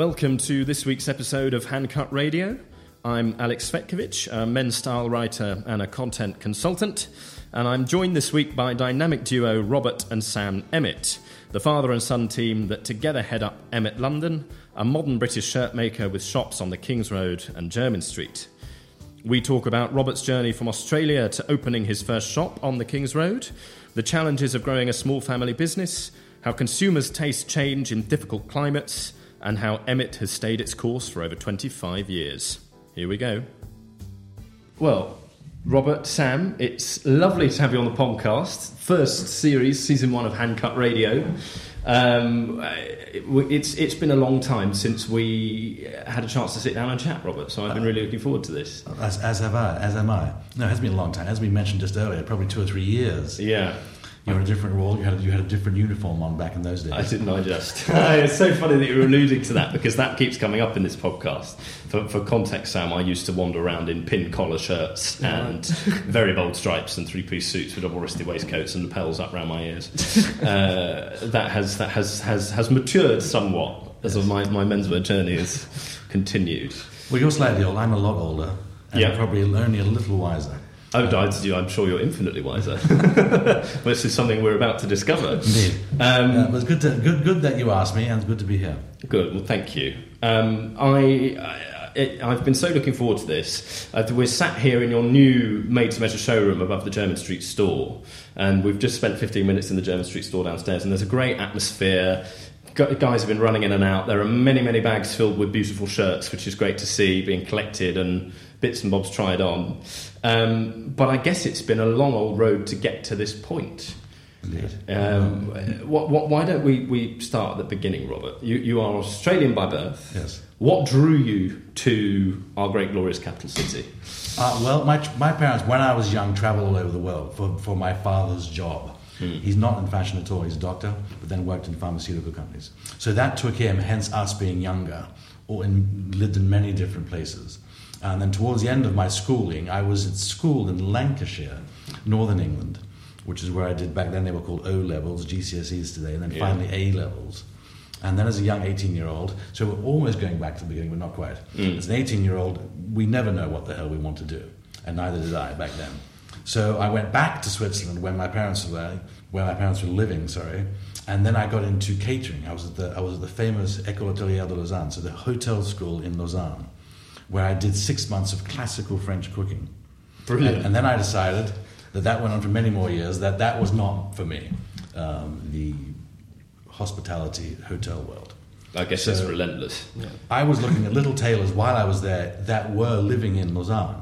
Welcome to this week's episode of Handcut Radio. I'm Alex Svetkovich, a men's style writer and a content consultant, and I'm joined this week by dynamic duo Robert and Sam Emmett, the father and son team that together head up Emmett London, a modern British shirt maker with shops on the King's Road and Jermyn Street. We talk about Robert's journey from Australia to opening his first shop on the King's Road, the challenges of growing a small family business, how consumers' tastes change in difficult climates, and how Emmett has stayed its course for over 25 years. Here we go. Well, Robert, Sam, it's lovely to have you on the podcast. First series, season one of Handcut Radio. Um, it's it's been a long time since we had a chance to sit down and chat, Robert. So I've been really looking forward to this. As, as have I. As am I. No, it has been a long time. As we mentioned just earlier, probably two or three years. Yeah. You were in a different role. You had a, you had a different uniform on back in those days. I didn't. I just. it's so funny that you're alluding to that because that keeps coming up in this podcast. For, for context, Sam, I used to wander around in pin collar shirts and very bold stripes and three piece suits with double breasted waistcoats and lapels up around my ears. Uh, that has that has has has matured somewhat as my my menswear journey has continued. Well, you're slightly old. I'm a lot older. And Yeah. probably only a little wiser. Oh, I'm sure you're infinitely wiser. this is something we're about to discover. Indeed. Um, it's good, to, good, good that you asked me, and it's good to be here. Good. Well, thank you. Um, I, I it, I've been so looking forward to this. Uh, we're sat here in your new made-to-measure showroom above the Jermyn Street store, and we've just spent 15 minutes in the Jermyn Street store downstairs. And there's a great atmosphere. Gu- Guys have been running in and out. There are many, many bags filled with beautiful shirts, which is great to see being collected and bits and bobs tried on. Um, but I guess it's been a long old road to get to this point. Indeed. Um, what, what, why don't we, we start at the beginning, Robert? You, you are Australian by birth. Yes. What drew you to our great glorious capital city? Uh, well, my, my parents, when I was young, traveled all over the world for, for my father's job. He's not in fashion at all, he's a doctor, but then worked in pharmaceutical companies. So that took him, hence us being younger, or in, lived in many different places. And then towards the end of my schooling, I was at school in Lancashire, Northern England, which is where I did back then, they were called O levels, GCSEs today, and then Yeah. finally A levels. And then as a young 18 year old, so we're almost going back to the beginning, but not quite. Mm. As an 18 year old, we never know what the hell we want to do. And neither did I back then. So I went back to Switzerland when my parents were where my parents were living, sorry. And then I got into catering. I was at the, I was at the famous École Hôtelière de Lausanne, so the hotel school in Lausanne, where I did six months of classical French cooking. Brilliant. And, and then I decided that that went on for many more years, that that was not for me, um, the hospitality hotel world. I guess So- it's relentless. I was looking at little tailors while I was there that were living in Lausanne.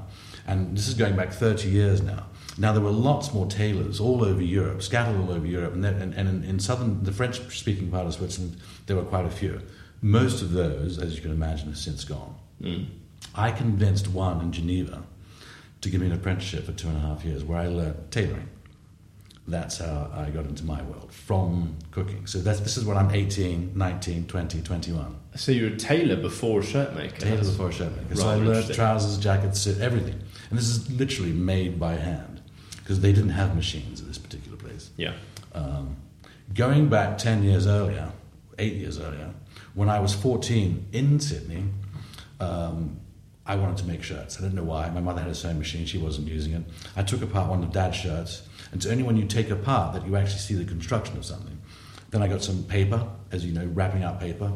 And this is going back 30 years now. Now, there were lots more tailors all over Europe, scattered all over Europe. And, and, and in, in southern, the French speaking part of Switzerland, there were quite a few. Most of those, as you can imagine, have since gone. I convinced one in Geneva to give me an apprenticeship for two and a half years where I learned tailoring. That's how I got into my world from cooking. So that's, this is when I'm 18, 19, 20, 21. So you're a tailor before a shirt maker. Tailor That's before a shirt maker. So I learned trousers, jackets, suit, everything. And this is literally made by hand because they didn't have machines at this particular place. Yeah. Um, going back 10 years earlier, eight years earlier, when I was 14 in Sydney, um, I wanted to make shirts. I didn't know why. My mother had a sewing machine, she wasn't using it. I took apart one of dad's shirts, and it's only when you take apart that you actually see the construction of something. Then I got some paper, as you know, wrapping out paper,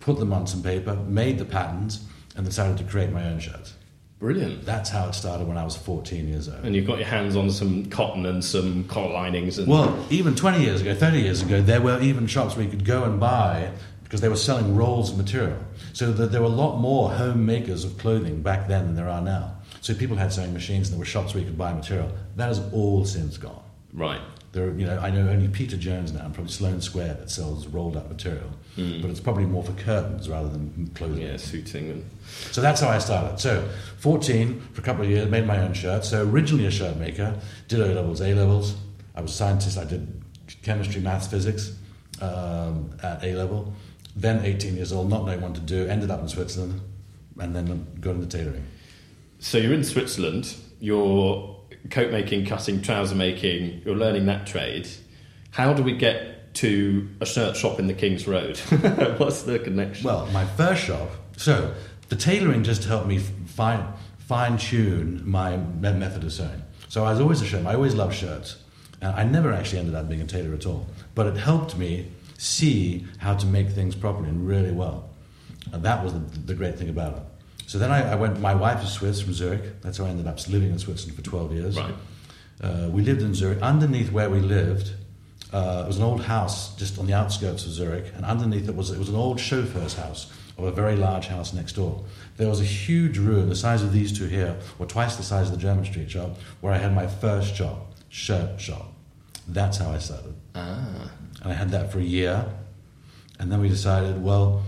put them on some paper, made the patterns, and decided to create my own shirts. Brilliant. That's how it started when I was 14 years old. And you've got your hands on some cotton and some collar linings. And Well, even 20 years ago, 30 years ago, there were even shops where you could go and buy because they were selling rolls of material. So that there were a lot more home makers of clothing back then than there are now. So people had sewing machines and there were shops where you could buy material. That has all since gone. right. There, are, you know, I know only Peter Jones now, and probably Sloane Square that sells rolled up material, but it's probably more for curtains rather than clothing. Yeah, suiting and So that's how I started. So, 14 for a couple of years, made my own shirts. So, originally a shirt maker, did O levels, A levels. I was a scientist, I did chemistry, maths, physics um, at A level. Then, 18 years old, not knowing what to do, ended up in Switzerland and then got into tailoring. So you're in Switzerland, you're coat making, cutting, trouser making, you're learning that trade. How do we get to a shirt shop in the King's Road? What's the connection? Well, my first shop. So the tailoring just helped me fine fine tune my method of sewing. So I was always a shirt. I always loved shirts. And I never actually ended up being a tailor at all. But it helped me see how to make things properly and really well. And that was the, the great thing about it. So then I, I went. My wife is Swiss from Zurich. That's how I ended up living in Switzerland for twelve years. Right. Uh, we lived in Zurich. Underneath where we lived, uh, it was an old house just on the outskirts of Zurich, and underneath it was it was an old chauffeur's house of a very large house next door. There was a huge room, the size of these two here, or twice the size of the Jermyn Street shop, where I had my first shop, shirt shop. That's how I started, ah, and I had that for a year, and then we decided, well,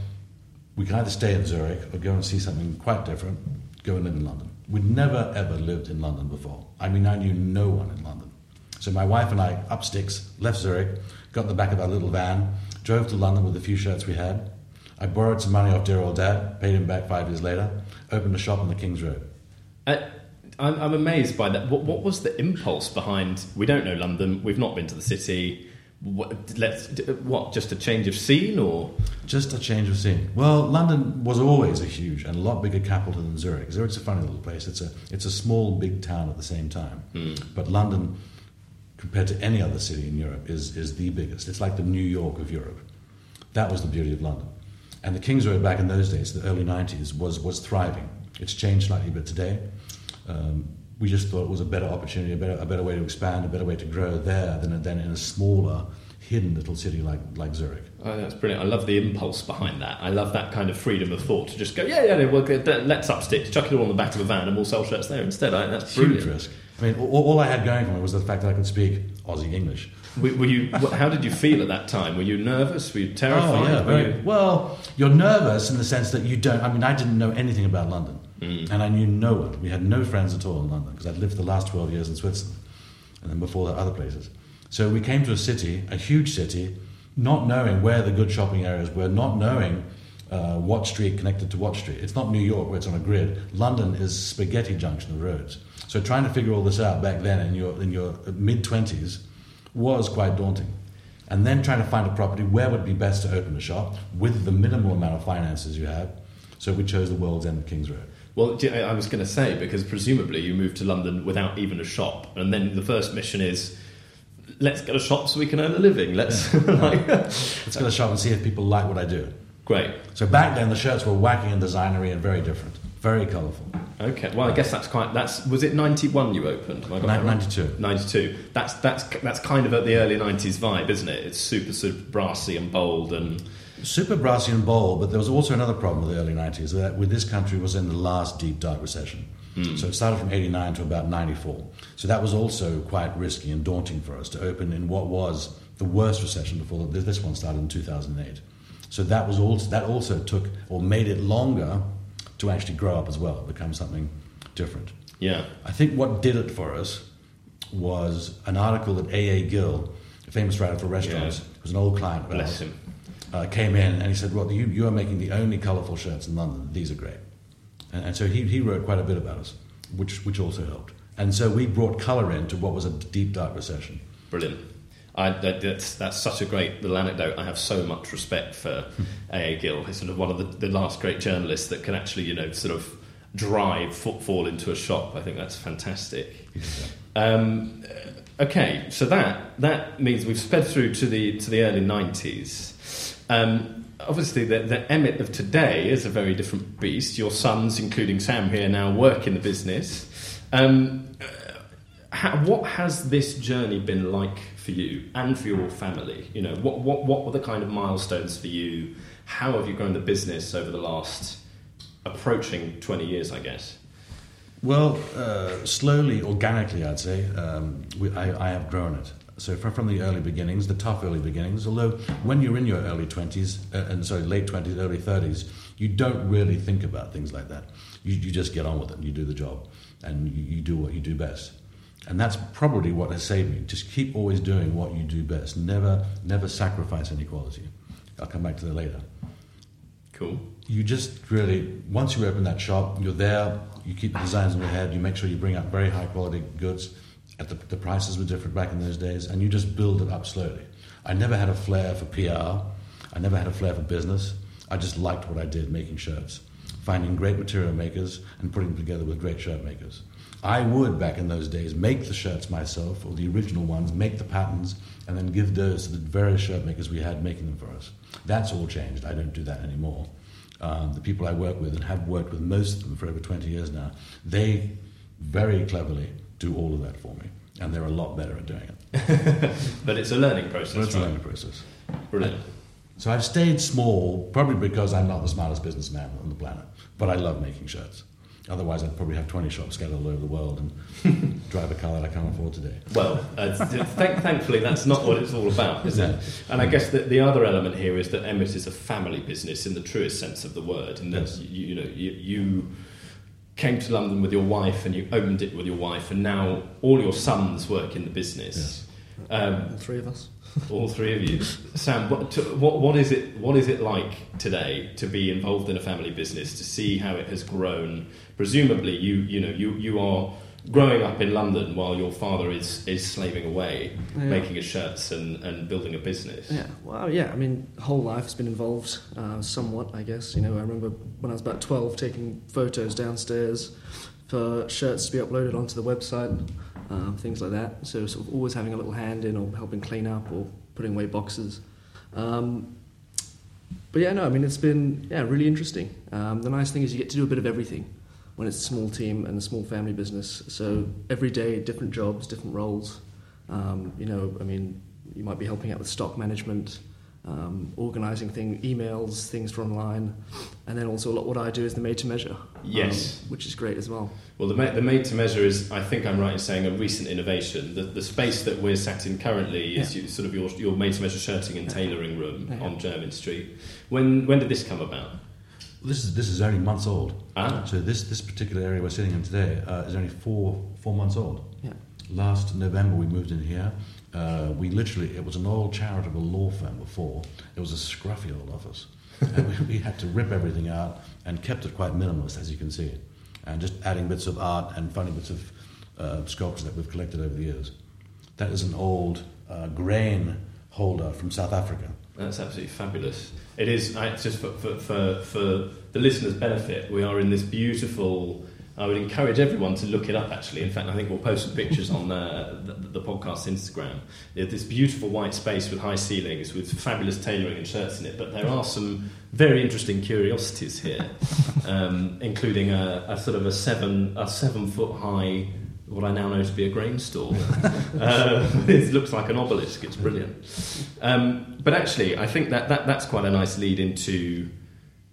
we can either stay in Zurich or go and see something quite different, go and live in London. We'd never ever lived in London before. I mean, I knew no one in London. So my wife and I, up sticks, left Zurich, got in the back of our little van, drove to London with the few shirts we had. I borrowed some money off dear old dad, paid him back five years later, opened a shop on the King's Road. Uh, I'm, I'm amazed by that. What, what was the impulse behind? We don't know London. We've not been to the city. What, let's what? Just a change of scene, or Just a change of scene. Well, London was always a huge and a lot bigger capital than Zurich. Zurich's a funny little place. It's a it's a small, big town at the same time. Hmm. But London, compared to any other city in Europe, is is the biggest. It's like the New York of Europe. That was the beauty of London. And the King's Road back in those days, the early '90s, was was thriving. It's changed slightly, but today. Um, we just thought it was a better opportunity, a better, a better way to expand, a better way to grow there than, than in a smaller, hidden little city like, like Zurich. oh, that's brilliant. I love the impulse behind that. I love that kind of freedom of thought to just go, yeah, yeah, no, we'll let's up sticks, chuck it all on the back of a van, and we'll sell shirts there instead. I, that's Huge brilliant. risk. I mean, all, all I had going for me was the fact that I could speak Aussie English. Were, were you? How did you feel at that time? Were you nervous? Were you terrified? Oh, yeah, Were very- you- Well, you're nervous in the sense that you don't. I mean, I didn't know anything about London, and I knew no one. We had no friends at all in London because I'd lived the last 12 years in Switzerland, and then before that, other places. So we came to a city, a huge city, not knowing where the good shopping areas were, not knowing uh, what street connected to what street. It's not New York where it's on a grid. London is spaghetti junction of roads. So trying to figure all this out back then in your in your mid 20s was quite daunting. And then trying to find a property where would be best to open a shop with the minimal amount of finances you had. So we chose the World's End Kings Road. Well, I was going to say because presumably you moved to London without even a shop, and then the first mission is let's get a shop so we can earn a living. Let's like, Let's go to the shop and see if people like what I do. great. So back then the shirts were wacky and designery and very different, very colourful. Okay, well, I guess that's quite. That's was it ninety one you opened? Have I got that Ni- right? 92. Ninety two. That's that's that's kind of at the early nineties vibe, isn't it? It's super super brassy and bold and Super brassy and bold, but there was also another problem with the early 90s that with this country was in the last deep dark recession. Hmm. So it started from 89 to about 94. So that was also quite risky and daunting for us to open in what was the worst recession before the, this one started in 2008. So that was also that also took or made it longer to actually grow up as well, become something different. yeah. I think what did it for us was an article that A.A. Gill, a famous writer for restaurants, Yeah. was an old client of Bless ours, him. Uh, came in and he said, Well, you, you are making the only colourful shirts in London. These are great. And, and so he, he wrote quite a bit about us, which, which also helped. And so we brought colour into what was a deep, dark recession. Brilliant. I, that, that's, that's such a great little anecdote. I have so much respect for A.A. Gill. He's sort of one of the, the last great journalists that can actually, you know, sort of drive footfall into a shop. I think that's fantastic. Um, uh, okay, so that that means we've sped through to the to the early nineties. Um, obviously, the, the Emmett of today is a very different beast. Your sons, including Sam here, now work in the business. Um, how, what has this journey been like for you and for your family? You know, what, what, what were the kind of milestones for you? How have you grown the business over the last approaching 20 years, I guess? Well, uh, slowly, organically, I'd say, um, we, I, I have grown it. So from, from the early beginnings, the tough early beginnings, although when you're in your early 20s, uh, and sorry, late 20s, early 30s, you don't really think about things like that. You, you just get on with it and you do the job and you, you do what you do best. And that's probably what has saved me. Just keep always doing what you do best. Never, never sacrifice any quality. I'll come back to that later Cool. you just really once you open that shop you're there you keep the designs in your head you make sure you bring out very high quality goods at the, the prices were different back in those days and you just build it up slowly I never had a flair for PR. I never had a flair for business. I just liked what I did, making shirts, finding great material makers and putting them together with great shirt makers. I would, back in those days, make the shirts myself, or the original ones, make the patterns, and then give those to the various shirt makers we had making them for us. That's all changed. I don't do that anymore. Um, the people I work with, and have worked with most of them for over 20 years now, they very cleverly do all of that for me. And they're a lot better at doing it. but it's a learning process. Well, it's right? a learning process. Brilliant. So I've stayed small, probably because I'm not the smartest businessman on the planet, but I love making shirts. Otherwise, I'd probably have 20 shops scattered all over the world and drive a car that I can't afford today. Well, uh, th- thankfully, that's not what it's all about, is it? And I guess that the other element here is that Emmett is a family business in the truest sense of the word, and that Yes. you, you know you, you came to London with your wife and you opened it with your wife, and now all your sons work in the business. Um, All three of us. all three of you, Sam. What, to, what what is it? What is it like today to be involved in a family business? To see how it has grown. Presumably, you you know you you are growing up in London while your father is is slaving away, Yeah. making his shirts and, and building a business. Yeah, well, yeah. I mean, whole life's been involved, uh, somewhat, I guess. You know, I remember when I was about twelve, taking photos downstairs for shirts to be uploaded onto the website, um, things like that. So, sort of always having a little hand in, or helping clean up, or putting away boxes. Um, but yeah, no, I mean, it's been yeah really interesting. Um, the nice thing is you get to do a bit of everything when it's a small team and a small family business. So every day, different jobs, different roles. Um, you know, I mean, you might be helping out with stock management, um, organising thing, emails, things for online, and then also a lot what I do is the made to measure. Yes. um, which is great as well. Well, the, the made to measure is, I think I'm right in saying, a recent innovation. The, the space that we're sat in currently is you, sort of your, your made to measure shirting and tailoring room Yeah. on Jermyn Street. When when did this come about? This is, this is only months old. Ah. So this, this particular area we're sitting in today uh, is only four, four months old. Yeah. Last November we moved in here. Uh, we literally, it was an old charitable law firm before. It was a scruffy old office. and we, we had to rip everything out and kept it quite minimalist, as you can see. And just adding bits of art and funny bits of uh, sculpture that we've collected over the years. That is an old uh, grain holder from South Africa. That's absolutely fabulous. It is I, just for, for, for, for the listeners' benefit. We are in this beautiful. I would encourage everyone to look it up. Actually, in fact, I think we'll post some pictures on uh, the, the podcast Instagram. This beautiful white space with high ceilings, with fabulous tailoring and shirts in it. But there are some very interesting curiosities here, um, including a, a sort of a seven a seven foot high. What I now know to be a grain store. uh, it looks like an obelisk. It's brilliant. Um, but actually, I think that, that that's quite a nice lead into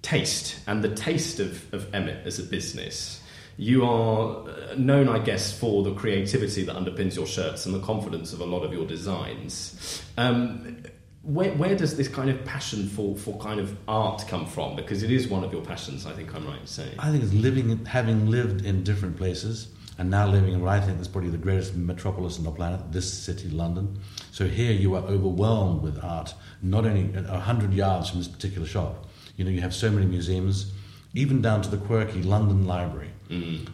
taste and the taste of, of Emmett as a business. You are uh, known, I guess, for the creativity that underpins your shirts and the confidence of a lot of your designs. Um, where, where does this kind of passion for, for kind of art come from? Because it is one of your passions, I think I'm right in saying. I think it's living, having lived in different places, and now living in what I think is probably the greatest metropolis on the planet, this city, London. So here you are overwhelmed with art, not only a hundred yards from this particular shop. You know, you have so many museums, even down to the quirky London Library,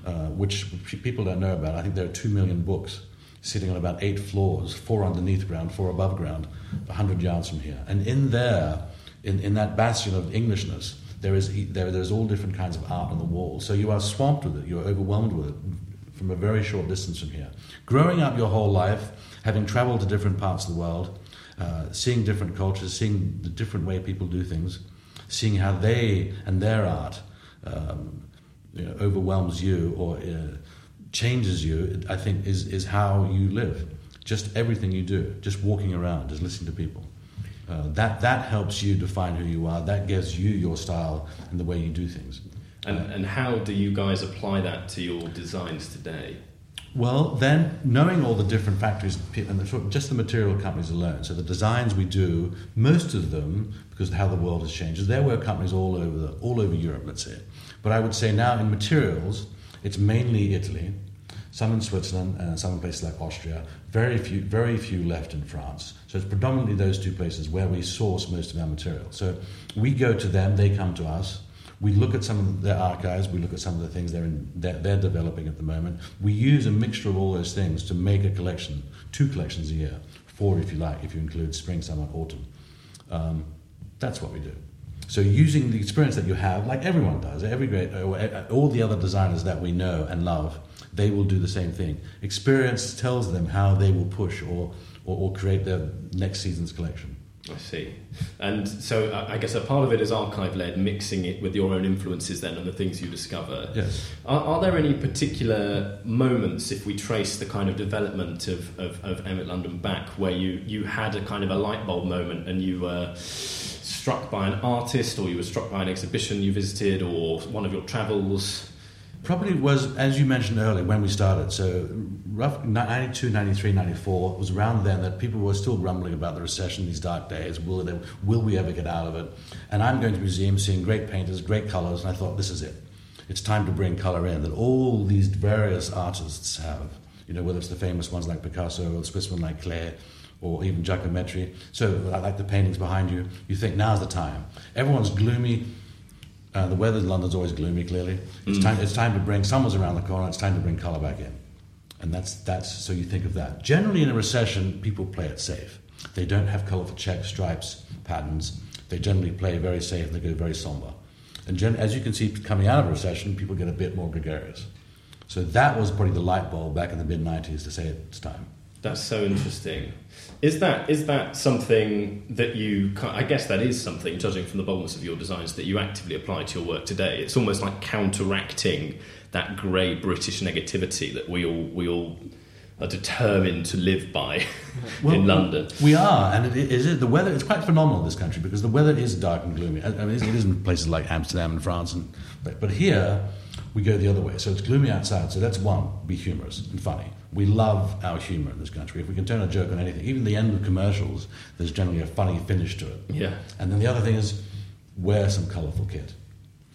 uh, which people don't know about. I think there are two million books sitting on about eight floors, four underneath ground, four above ground, a hundred yards from here. And in there, in, in that bastion of Englishness, there is there, there's all different kinds of art on the wall. So you are swamped with it. You are overwhelmed with it from a very short distance from here. Growing up your whole life, having travelled to different parts of the world, uh, seeing different cultures, seeing the different way people do things, seeing how they and their art um, you know, overwhelms you or uh, changes you, I think is, is how you live. Just everything you do, just walking around, just listening to people. Uh, that, that helps you define who you are. That gives you your style and the way you do things. And, and how do you guys apply that to your designs today? Well, then, knowing all the different factories and the, just the material companies alone, so the designs we do, most of them, because of how the world has changed, there were companies all over, the, all over Europe, let's say. But I would say now in materials, it's mainly Italy, some in Switzerland, and some in places like Austria. Very few, very few left in France. So it's predominantly those two places where we source most of our material. So we go to them, they come to us. We look at some of their archives, we look at some of the things they're, in, they're, they're developing at the moment. We use a mixture of all those things to make a collection, two collections a year, four if you like, if you include spring, summer, autumn. Um, that's what we do. So using the experience that you have, like everyone does, every great, uh, all the other designers that we know and love, they will do the same thing. Experience tells them how they will push or, or, or create their next season's collection. I see. And so I guess a part of it is archive led, mixing it with your own influences then and the things you discover. Yes. Are, are, there any particular moments, if we trace the kind of development of, of, of Emmett London back, where you, you had a kind of a light bulb moment and you were struck by an artist or you were struck by an exhibition you visited or one of your travels? Probably was, as you mentioned earlier, when we started. So, rough 92, 93, 94 it was around then that people were still grumbling about the recession, these dark days. Will, it, will we ever get out of it? And I'm going to museums seeing great painters, great colors, and I thought, this is it. It's time to bring color in that all these various artists have. You know, whether it's the famous ones like Picasso or the Swiss one like Klee or even Giacometti. So, like the paintings behind you, you think now's the time. Everyone's gloomy uh, the weather in London's always gloomy. Clearly, it's mm. time. It's time to bring summer's around the corner. It's time to bring colour back in, and that's that's. So you think of that. Generally, in a recession, people play it safe. They don't have colourful checks, stripes, patterns. They generally play very safe. And they go very somber. And gen- as you can see, coming out of a recession, people get a bit more gregarious. So that was probably the light bulb back in the mid '90s to say it's time. That's so interesting. Is that is that something that you? I guess that is something, judging from the boldness of your designs, that you actively apply to your work today. It's almost like counteracting that grey British negativity that we all we all are determined to live by well, in London. We are, and it is the weather. It's quite phenomenal in this country because the weather is dark and gloomy. I mean, it is in places like Amsterdam and France, and but, but here we go the other way. So it's gloomy outside. So that's one, be humorous and funny. We love our humour in this country. If we can turn a joke on anything, even the end of commercials, there's generally a funny finish to it. Yeah. And then the other thing is wear some colourful kit.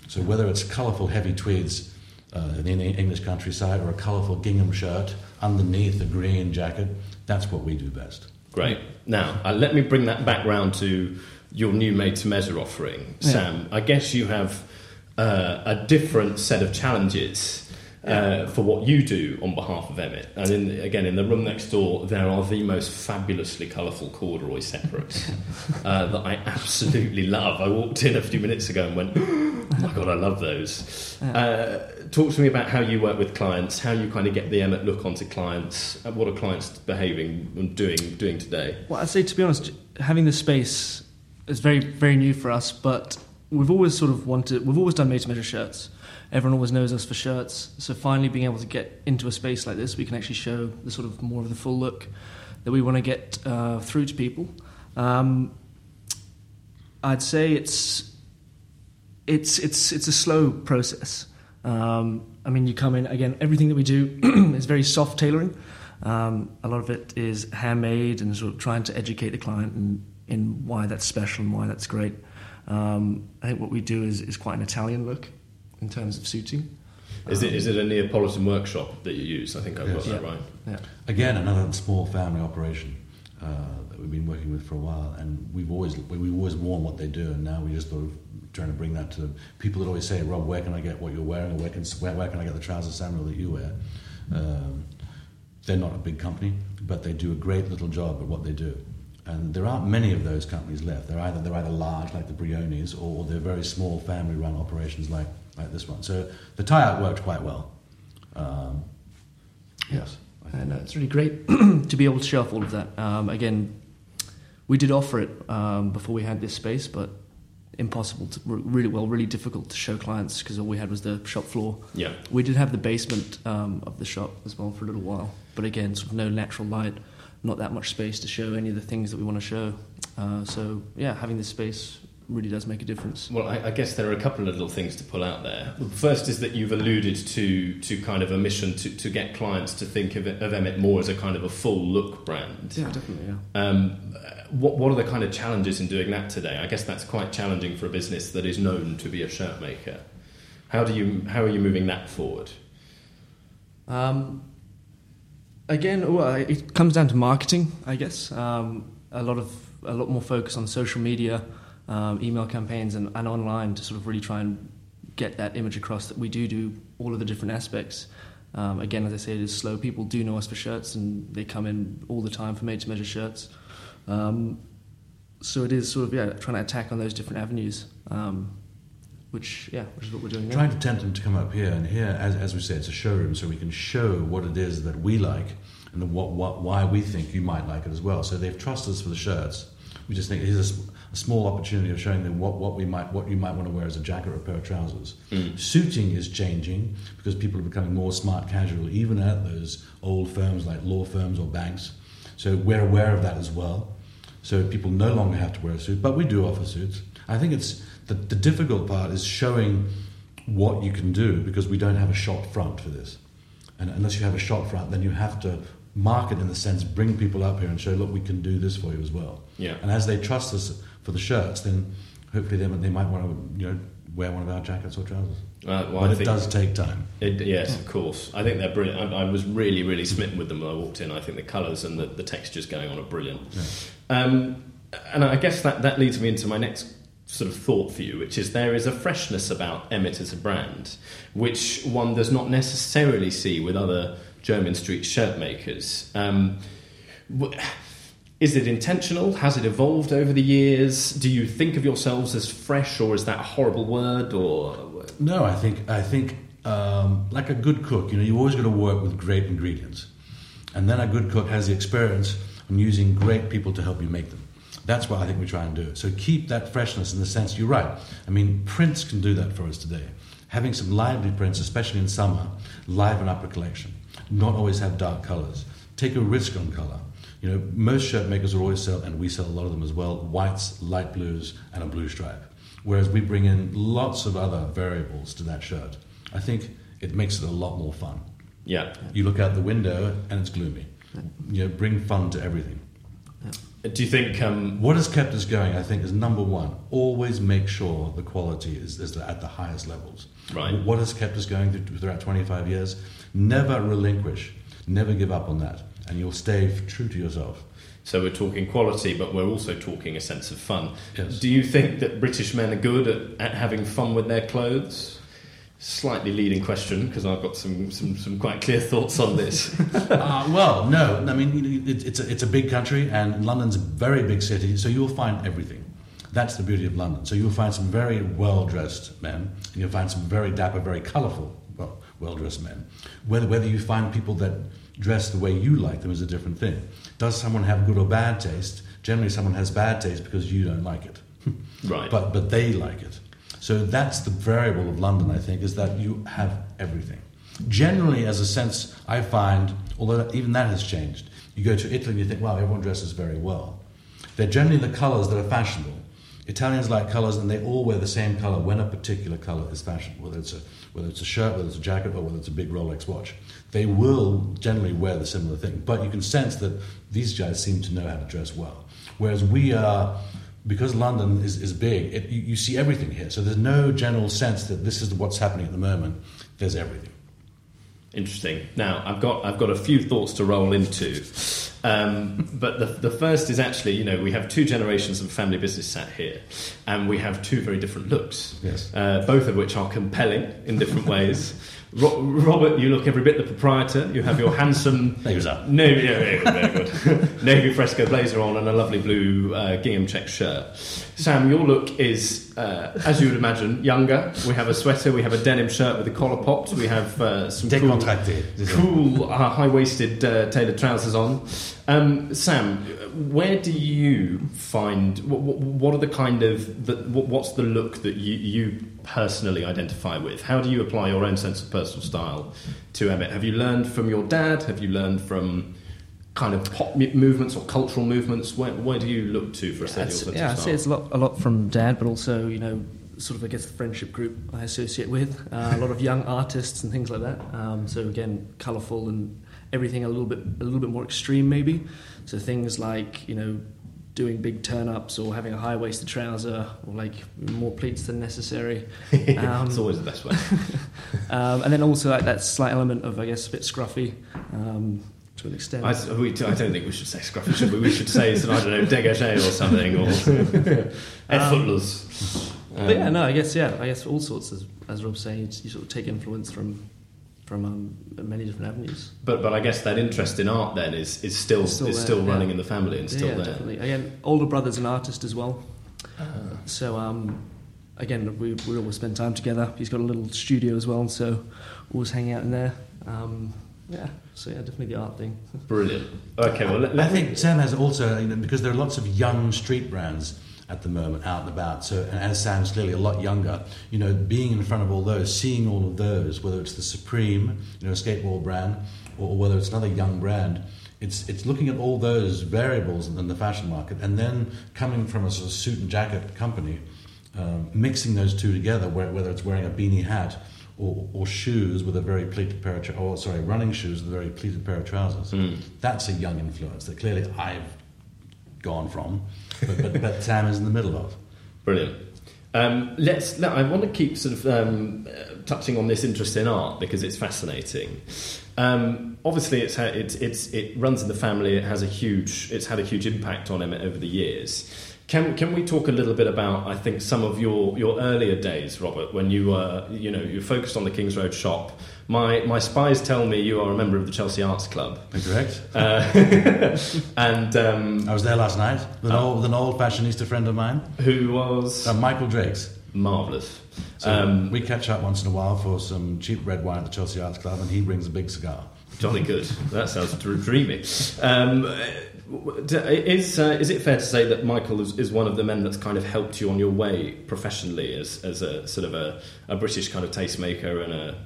So whether it's colourful heavy tweeds uh, in the English countryside or a colourful gingham shirt underneath a green jacket, that's what we do best. Great. Now, uh, let me bring that back round to your new made to measure offering, yeah. Sam. I guess you have uh, a different set of challenges uh, for what you do on behalf of Emmett. And in, again, in the room next door, there are the most fabulously colourful corduroy separates uh, that I absolutely love. I walked in a few minutes ago and went, oh my God, I love those. Uh, talk to me about how you work with clients, how you kind of get the Emmett look onto clients, uh, what are clients behaving and doing, doing today? Well, I'd say, to be honest, having the space is very, very new for us, but we've always sort of wanted, we've always done made to measure shirts. Everyone always knows us for shirts. So finally being able to get into a space like this, we can actually show the sort of more of the full look that we want to get uh, through to people. Um, I'd say it's it's it's it's a slow process. Um, I mean, you come in again. Everything that we do is very soft tailoring. Um, a lot of it is handmade and sort of trying to educate the client in, in why that's special and why that's great. Um, I think what we do is, is quite an Italian look in terms of suiting. Is, um, it, is it a Neapolitan workshop that you use? I think I've yes. got that yeah. right. Yeah. Again, another small family operation uh, that we've been working with for a while, and we've always we've always worn what they do, and now we just sort of trying to bring that to people that always say, "Rob, where can I get what you're wearing? Or where can where, where can I get the trousers, Samuel, that you wear?" Um, they're not a big company, but they do a great little job at what they do. And there aren't many of those companies left. They're either they're either large like the Briones, or they're very small family-run operations like like this one. So the tie-out worked quite well. Um, yes, and uh, it's really great to be able to show off all of that. Um, again, we did offer it um, before we had this space, but impossible to really well, really difficult to show clients because all we had was the shop floor. Yeah, we did have the basement um, of the shop as well for a little while, but again, sort of no natural light not that much space to show any of the things that we want to show. Uh, so yeah, having this space really does make a difference. Well, I, I, guess there are a couple of little things to pull out there. First is that you've alluded to to kind of a mission to, to get clients to think of, of Emmett more as a kind of a full look brand. Yeah, definitely. Yeah. Um, what what are the kind of challenges in doing that today? I guess that's quite challenging for a business that is known to be a shirt maker. How do you how are you moving that forward? Um, again, well, it comes down to marketing, I guess. Um, a lot of a lot more focus on social media, um, email campaigns, and, and, online to sort of really try and get that image across that we do do all of the different aspects. Um, again, as I say, it is slow. People do know us for shirts, and they come in all the time for made-to-measure shirts. Um, so it is sort of yeah, trying to attack on those different avenues, um, which yeah, which is what we're doing. Now. Trying to tempt them to come up here, and here, as, as we say, it's a showroom, so we can show what it is that we like and what, what, why we think you might like it as well. So they've trusted us for the shirts. We just think here's a, a small opportunity of showing them what, what we might what you might want to wear as a jacket or a pair of trousers. Mm. Suiting is changing because people are becoming more smart casual, even at those old firms like law firms or banks. So we're aware of that as well. So people no longer have to wear a suit, but we do offer suits. I think it's the, the difficult part is showing what you can do because we don't have a shop front for this. And unless you have a shop front, then you have to market in the sense, bring people up here and show, look, we can do this for you as well. Yeah. And as they trust us for the shirts, then hopefully they, they might want to, you know, wear one of our jackets or trousers. Uh, well, but I it does take time. It, yes, of course. I think they're brilliant. I, I was really, really smitten with them when I walked in. I think the colours and the, the textures going on are brilliant. Yeah. Um, and I guess that, that leads me into my next sort of thought for you, which is there is a freshness about Emmett as a brand, which one does not necessarily see with other Jermyn street shirt makers. Um, is it intentional? Has it evolved over the years? Do you think of yourselves as fresh, or is that a horrible word? Or No, I think I think um, like a good cook, you know, you always got to work with great ingredients, and then a good cook has the experience on using great people to help you make them. That's what I think we try and do. So keep that freshness in the sense you're right. I mean, prints can do that for us today. Having some lively prints, especially in summer, liven up a collection. Not always have dark colors. Take a risk on color. You know, most shirt makers will always sell, and we sell a lot of them as well, whites, light blues, and a blue stripe. Whereas we bring in lots of other variables to that shirt. I think it makes it a lot more fun. yeah, You look out the window and it's gloomy. You know, bring fun to everything. Do you think? Um, What has kept us going, I think, is number one, always make sure the quality is, is at the highest levels. Right. What has kept us going throughout 25 years? Never relinquish, never give up on that, and you'll stay true to yourself. So we're talking quality, but we're also talking a sense of fun. Yes. Do you think that British men are good at, at having fun with their clothes? Slightly leading question because I've got some, some, some quite clear thoughts on this. uh, well, no. I mean, it, it's, a, it's a big country, and London's a very big city, so you'll find everything. That's the beauty of London. So you'll find some very well dressed men, and you'll find some very dapper, very colourful, well, well dressed men. Whether, whether you find people that dress the way you like them is a different thing. Does someone have good or bad taste? Generally, someone has bad taste because you don't like it. right. but but they like it. So that's the variable of London, I think, is that you have everything. Generally, as a sense, I find, although even that has changed, you go to Italy and you think, wow, everyone dresses very well. They're generally the colours that are fashionable. Italians like colours, and they all wear the same colour when a particular colour is fashionable, whether it's a whether it's a shirt, whether it's a jacket, or whether it's a big Rolex watch. They will generally wear the similar thing, but you can sense that these guys seem to know how to dress well. Whereas we are, because London is, is big, it, you, you see everything here. So there's no general sense that this is what's happening at the moment. There's everything. Interesting. Now, I've got I've got a few thoughts to roll into, um, but the, the first is actually, you know, we have two generations of family business sat here, and we have two very different looks, Yes. uh, both of which are compelling in different ways. Ro- Robert, you look every bit the proprietor. You have your handsome navy, yeah, very very good. navy fresco blazer on and a lovely blue uh, gingham check shirt. Sam, your look is, uh, as you would imagine, younger. We have a sweater, we have a denim shirt with the collar popped, we have uh, some cool, cool uh, high-waisted uh, tailored trousers on. Um, Sam, where do you find what, what are the kind of the, what's the look that you, you personally identify with? How do you apply your own sense of personal style to Emmett? Have you learned from your dad? Have you learned from kind of pop movements or cultural movements? Where, where do you look to for a I'd sense of yeah, I'd style? say it's a lot, a lot from dad, but also you know, sort of I guess the friendship group I associate with uh, a lot of young artists and things like that. Um, so again, colourful and everything a little bit, a little bit more extreme maybe. So things like you know, doing big turn ups or having a high waisted trouser or like more pleats than necessary. Um, it's always the best way. um, and then also like that slight element of I guess a bit scruffy um, to an extent. I, we, I don't think we should say scruffy, should we? We should say, I don't know, dégagé or something, or effortless. But yeah, no, I guess yeah, I guess all sorts as as Rob's saying, you, you sort of take influence from from um, many different avenues. But but I guess that interest in art then is is still, Still is there, still yeah. running in the family and still yeah, there. definitely. Again, older brother's an artist as well. Ah. So um, again, we we always spend time together. He's got a little studio as well, so always hang out in there. Um, yeah, so yeah, definitely the art thing. Brilliant. Okay, well let, I think Sam has also, you know, because there are lots of young street brands at the moment out and about. So, and as Sam's clearly a lot younger, you know, being in front of all those, seeing all of those, whether it's the Supreme, you know, skateboard brand, or, whether it's another young brand, it's it's looking at all those variables in the fashion market, and then coming from a sort of suit and jacket company, um, mixing those two together, whether it's wearing a beanie hat. Or, or shoes with a very pleated pair of, tr- or sorry, running shoes with a very pleated pair of trousers. That's a young influence that clearly I've gone from, but, but, but Sam is in the middle of. Brilliant. Um, let's. Let, I want to keep sort of um, touching on this interest in art because it's fascinating. Um, obviously, it's, ha- it's it's it runs in the family. It has a huge. It's had a huge impact on him over the years. Can can we talk a little bit about? I think some of your, your earlier days, Robert, when you were you know you focused on the Kings Road shop. My my spies tell me you are a member of the Chelsea Arts Club, Correct? uh, and um, I was there last night with an old, with an old fashionista friend of mine, who was uh, Michael Drakes. Marvelous. So Um, we catch up once in a while for some cheap red wine at the Chelsea Arts Club, and he brings a big cigar. Jolly good. That sounds dreamy. Um, is uh, is it fair to say that Michael is, is one of the men that's kind of helped you on your way professionally as, as a sort of a, a British kind of tastemaker and a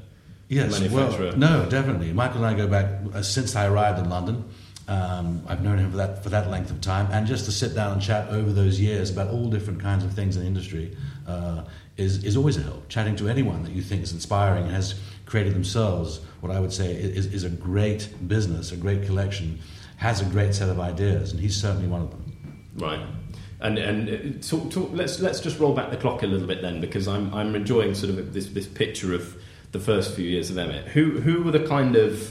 Yes, manufacturer? well, no, definitely. Michael and I go back uh, since I arrived in London. Um, I've known him for that for that length of time, and just to sit down and chat over those years about all different kinds of things in the industry uh, is is always a help. Chatting to anyone that you think is inspiring and has created themselves what I would say is, is a great business, a great collection, has a great set of ideas, and he's certainly one of them. Right. And and uh, talk, talk, let's let's just roll back the clock a little bit then, because I'm I'm enjoying sort of this this picture of the first few years of Emmett. Who who were the kind of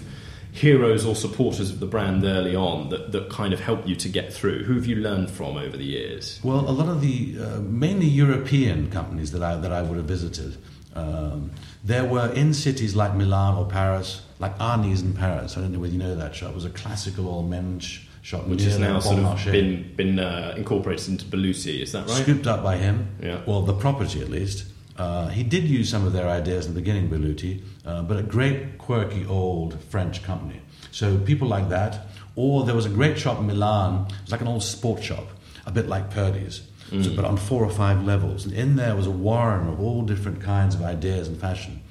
heroes or supporters of the brand early on that, that kind of helped you to get through? Who have you learned from over the years? Well, a lot of the uh, mainly European companies that I that I would have visited, um, there were in cities like Milan or Paris, like Arnys in Paris. I don't know whether you know that shop. It was a classical old men's shop, Which has now sort of been been uh, incorporated into Berluti, is that right? scooped up by him. Yeah. Well, the property at least. Uh, he did use some of their ideas in the beginning, Berluti, uh, but a great, quirky old French company. So people like that. Or there was a great shop in Milan. It was like an old sports shop, a bit like Purdey's, so, but on four or five levels. And in there was a warren of all different kinds of ideas and fashion.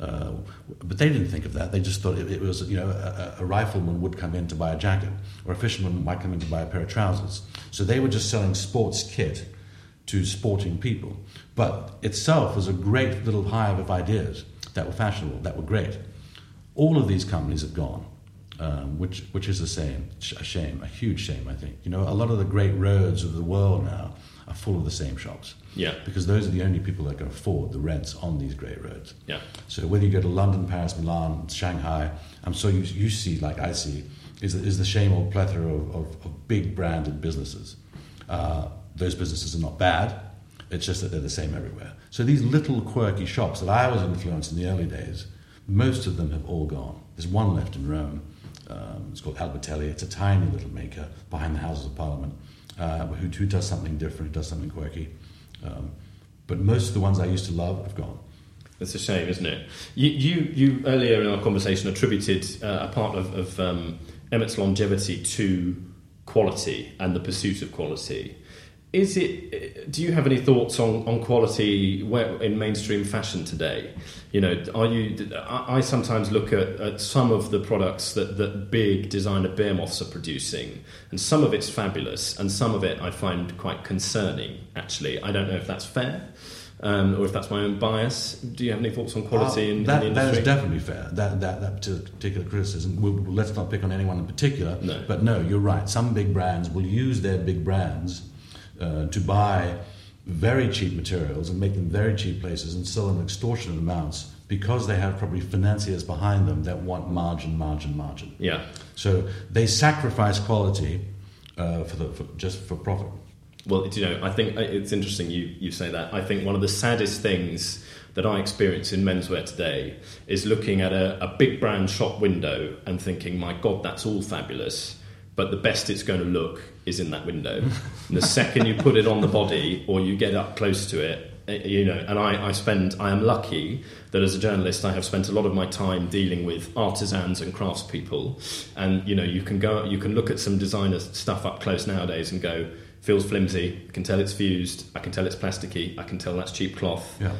Uh, but they didn't think of that. They just thought it, it was, you know, a, a rifleman would come in to buy a jacket, or a fisherman might come in to buy a pair of trousers. So they were just selling sports kit to sporting people. But itself was a great little hive of ideas that were fashionable, that were great. All of these companies have gone, um, which, which is a shame, a shame, a huge shame, I think. You know, a lot of the great roads of the world now are full of the same shops. Yeah. Because those are the only people that can afford the rents on these great roads. Yeah. So whether you go to London, Paris, Milan, Shanghai, I'm sure you, you see, like I see, is, is the shame old plethora of, of, of big branded businesses. Uh, those businesses are not bad. It's just that they're the same everywhere. So these little quirky shops that I was influenced in the early days, most of them have all gone. There's one left in Rome. Um, it's called Albertelli. It's a tiny little maker behind the Houses of Parliament uh, who, who does something different, does something quirky. Um, but most of the ones I used to love have gone. It's a shame, isn't it? You, you, you earlier in our conversation attributed uh, a part of, of um, Emmett's longevity to quality and the pursuit of quality. Is it? Do you have any thoughts on, on quality in mainstream fashion today? You know, are you? I sometimes look at, at some of the products that, that big designer behemoths are producing, and some of it's fabulous, and some of it I find quite concerning. Actually, I don't know if that's fair. Um, or if that's my own bias. Do you have any thoughts on quality Uh, in, that, in the industry? is definitely fair. That, that, that particular criticism. We'll- let's not pick on anyone in particular. No. But no, you're right. Some big brands will use their big brands uh, to buy very cheap materials and make them very cheap places and sell them extortionate amounts because they have probably financiers behind them that want margin, margin, margin. yeah, So they sacrifice quality uh, for the for, just for profit. Well, you know, I think uh, it's interesting you, you say that. I think one of the saddest things that I experience in menswear today is looking at a, a big brand shop window and thinking, my God, that's all fabulous. But the best it's going to look is in that window. and the second you put it on the body or you get up close to it, uh, you know, and I, I spend, I am lucky that as a journalist I have spent a lot of my time dealing with artisans and craftspeople, and you know, you can go, you can look at some designer stuff up close nowadays and go, feels flimsy, I can tell it's fused, I can tell it's plasticky, I can tell that's cheap cloth, Yeah.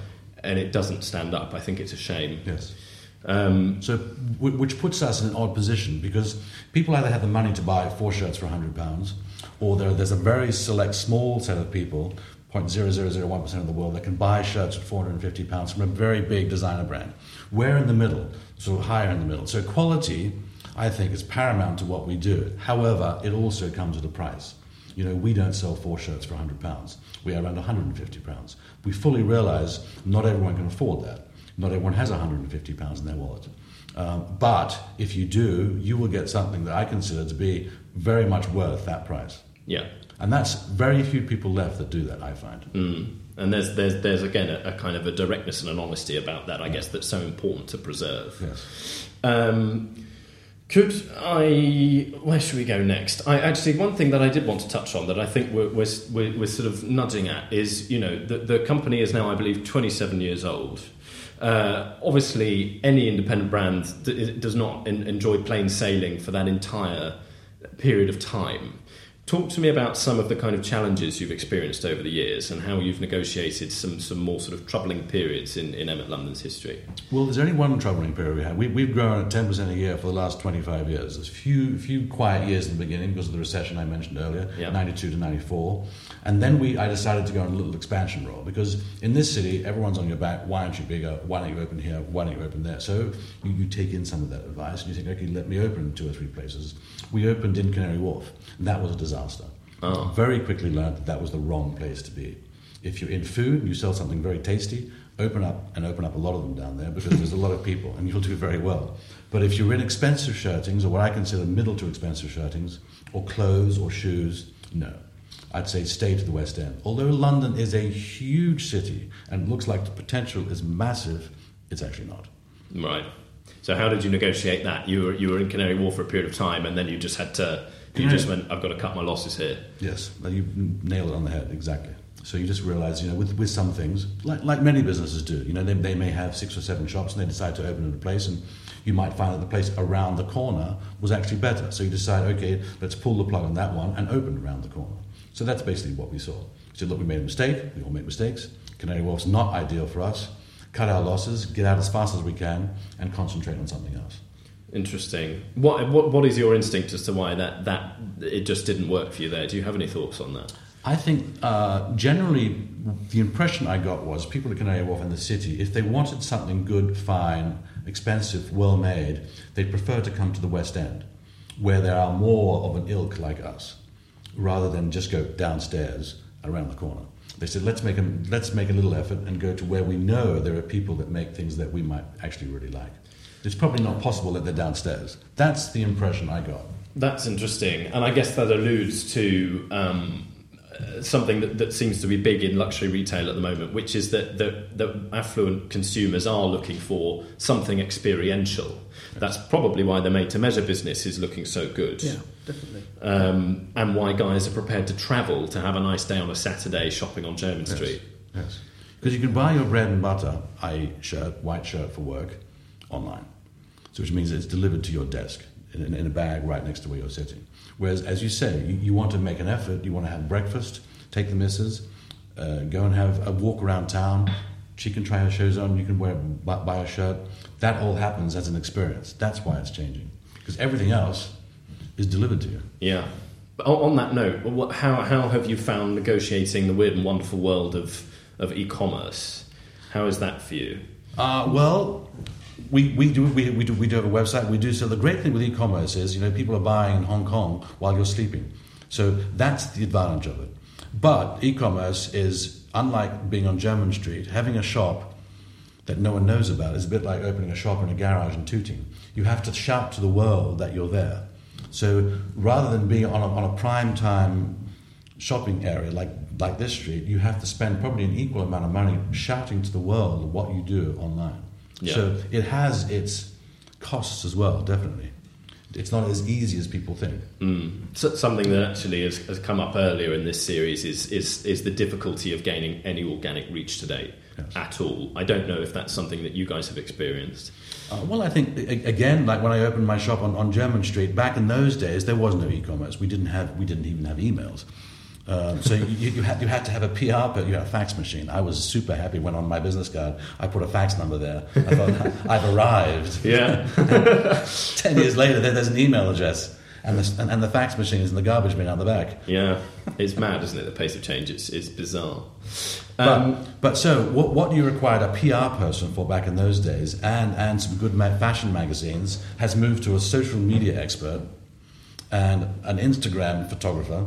and it doesn't stand up. I think it's a shame. Yes. Um, So, wh- which puts us in an odd position because people either have the money to buy four shirts for hundred pounds, or there, there's a very select small set of people, 0.0001 percent of the world, that can buy shirts fifty pounds from a very big designer brand. We're in the middle, of higher in the middle. So quality, I think, is paramount to what we do. However, it also comes at a price. You know, we don't sell four shirts for hundred pounds. We are around one hundred and fifty pounds. We fully realise not everyone can afford that. Not everyone has 150 pounds in their wallet. Um, but if you do, you will get something that I consider to be very much worth that price. yeah. And that's very few people left that do that, I find. Mm. And there's, there's, there's again a, a kind of a directness and an honesty about that, I guess, that's so important to preserve. Yes. Um, could I? Where should we go next? I actually one thing that I did want to touch on that I think we're, we're, we're, we're sort of nudging at is you know the, the company is now I believe 27 years old. Uh, obviously, any independent brand d- does not en- enjoy plain sailing for that entire period of time. Talk to me about some of the kind of challenges you've experienced over the years and how you've negotiated some, some more sort of troubling periods in, in Emmett London's history. Well, there's only one troubling period we had. We, we've grown at 10% a year for the last 25 years. There's few, few quiet years in the beginning because of the recession I mentioned earlier, Yeah. 92 to 94. And then we, I decided to go on a little expansion role because in this city, everyone's on your back. Why aren't you bigger? Why don't you open here? Why don't you open there? So you, you take in some of that advice and you think, okay, let me open two or three places. We opened in Canary Wharf, and that was a disaster. Oh. Very quickly learned that that was the wrong place to be. If you're in food and you sell something very tasty, open up and open up a lot of them down there because there's a lot of people and you'll do very well. But if you're in expensive shirtings or what I consider middle to expensive shirtings or clothes or shoes, no. I'd say stay to the West End. Although London is a huge city and looks like the potential is massive, it's actually not. Right. So how did you negotiate that? You were you were in Canary Wharf for a period of time, and then you just had to. You Yeah. just went. I've got to cut my losses here. Yes, you nailed it on the head, exactly. So you just realize, you know, with, with some things, like, like many businesses do, you know, they, they may have six or seven shops and they decide to open in a place and you might find that the place around the corner was actually better. So you decide, okay, let's pull the plug on that one and open around the corner. So that's basically what we saw. We said, look, we made a mistake. We all make mistakes. Canary Wharf's not ideal for us. Cut our losses, get out as fast as we can, and concentrate on something else. Interesting. What what what is your instinct as to why that that it just didn't work for you there? Do you have any thoughts on that? I think uh, generally the impression I got was people at Canary Wharf in the city, if they wanted something good, fine, expensive, well made, they'd prefer to come to the West End, where there are more of an ilk like us, rather than just go downstairs around the corner. They said, let's make a, let's make a little effort and go to where we know there are people that make things that we might actually really like. It's probably not possible that they're downstairs. That's the impression I got. That's interesting, and I guess that alludes to um, something that, that seems to be big in luxury retail at the moment, which is that that, that affluent consumers are looking for something experiential. That's probably why the made-to-measure business is looking so good. Yeah, definitely. um, and why guys are prepared to travel to have a nice day on a Saturday shopping on Jermyn Street. Yes. Because you can buy your bread and butter, i.e., shirt, white shirt for work, online. So, which means it's delivered to your desk in, in, in a bag right next to where you're sitting. Whereas, as you say, you, you want to make an effort, you want to have breakfast, take the missus, uh, go and have a walk around town. She can try her shoes on, you can wear, buy, buy a shirt. That all happens as an experience. That's why it's changing. Because everything else is delivered to you. Yeah. But on on that note, what, how, how have you found negotiating the weird and wonderful world of, of e-commerce? How is that for you? Uh, well, we, we, do, we, we, do, we do have a website. We do. So the great thing with e-commerce is, you know, people are buying in Hong Kong while you're sleeping. So that's the advantage of it. But e-commerce is, unlike being on Jermyn Street, having a shop that no one knows about is a bit like opening a shop in a garage and tooting. You have to shout to the world that you're there. So rather than being on a, on a prime time shopping area like like this street, you have to spend probably an equal amount of money shouting to the world what you do online. Yeah. So it has its costs as well, definitely. It's not as easy as people think. Mm. So, something that actually has, has come up earlier in this series is, is, is the difficulty of gaining any organic reach today Yes. at all. I don't know if that's something that you guys have experienced. Uh, well, I think again, like when I opened my shop on, on Jermyn Street, back in those days, there was no e-commerce. We didn't have, we didn't even have emails. Um, so you, you, had, you had to have a PR, but you had a fax machine. I was super happy when on my business card I put a fax number there. I thought I've arrived. Yeah. Ten years later, there, there's an email address, and the, and, and the fax machine is in the garbage bin out the back. yeah. It's mad, isn't it? The pace of change. It's, it's bizarre. But, Um, but so, what, what you required a PR person for back in those days, and, and some good fashion magazines, has moved to a social media expert and an Instagram photographer,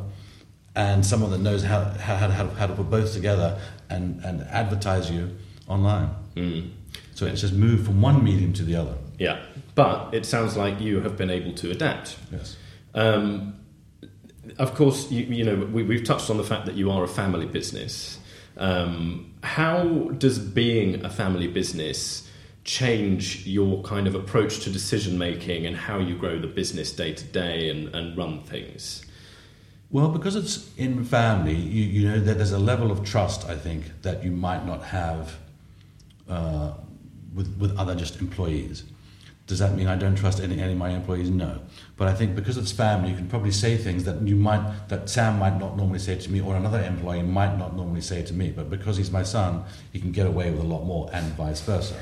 and someone that knows how, how, how, how to put both together and, and advertise you online. mm. So it's just moved from one medium to the other. Yeah. But it sounds like you have been able to adapt. Yes. Um, of course, you, you know we, we've touched on the fact that you are a family business. Um, how does being a family business change your kind of approach to decision making and how you grow the business day to day and and run things? Well, because it's in family, you, you know that there's a level of trust I think that you might not have uh, with with other just employees. Does that mean I don't trust any, any of my employees? No, but I think because it's family, you can probably say things that you might that Sam might not normally say to me, or another employee might not normally say to me. But because he's my son, he can get away with a lot more, and vice versa.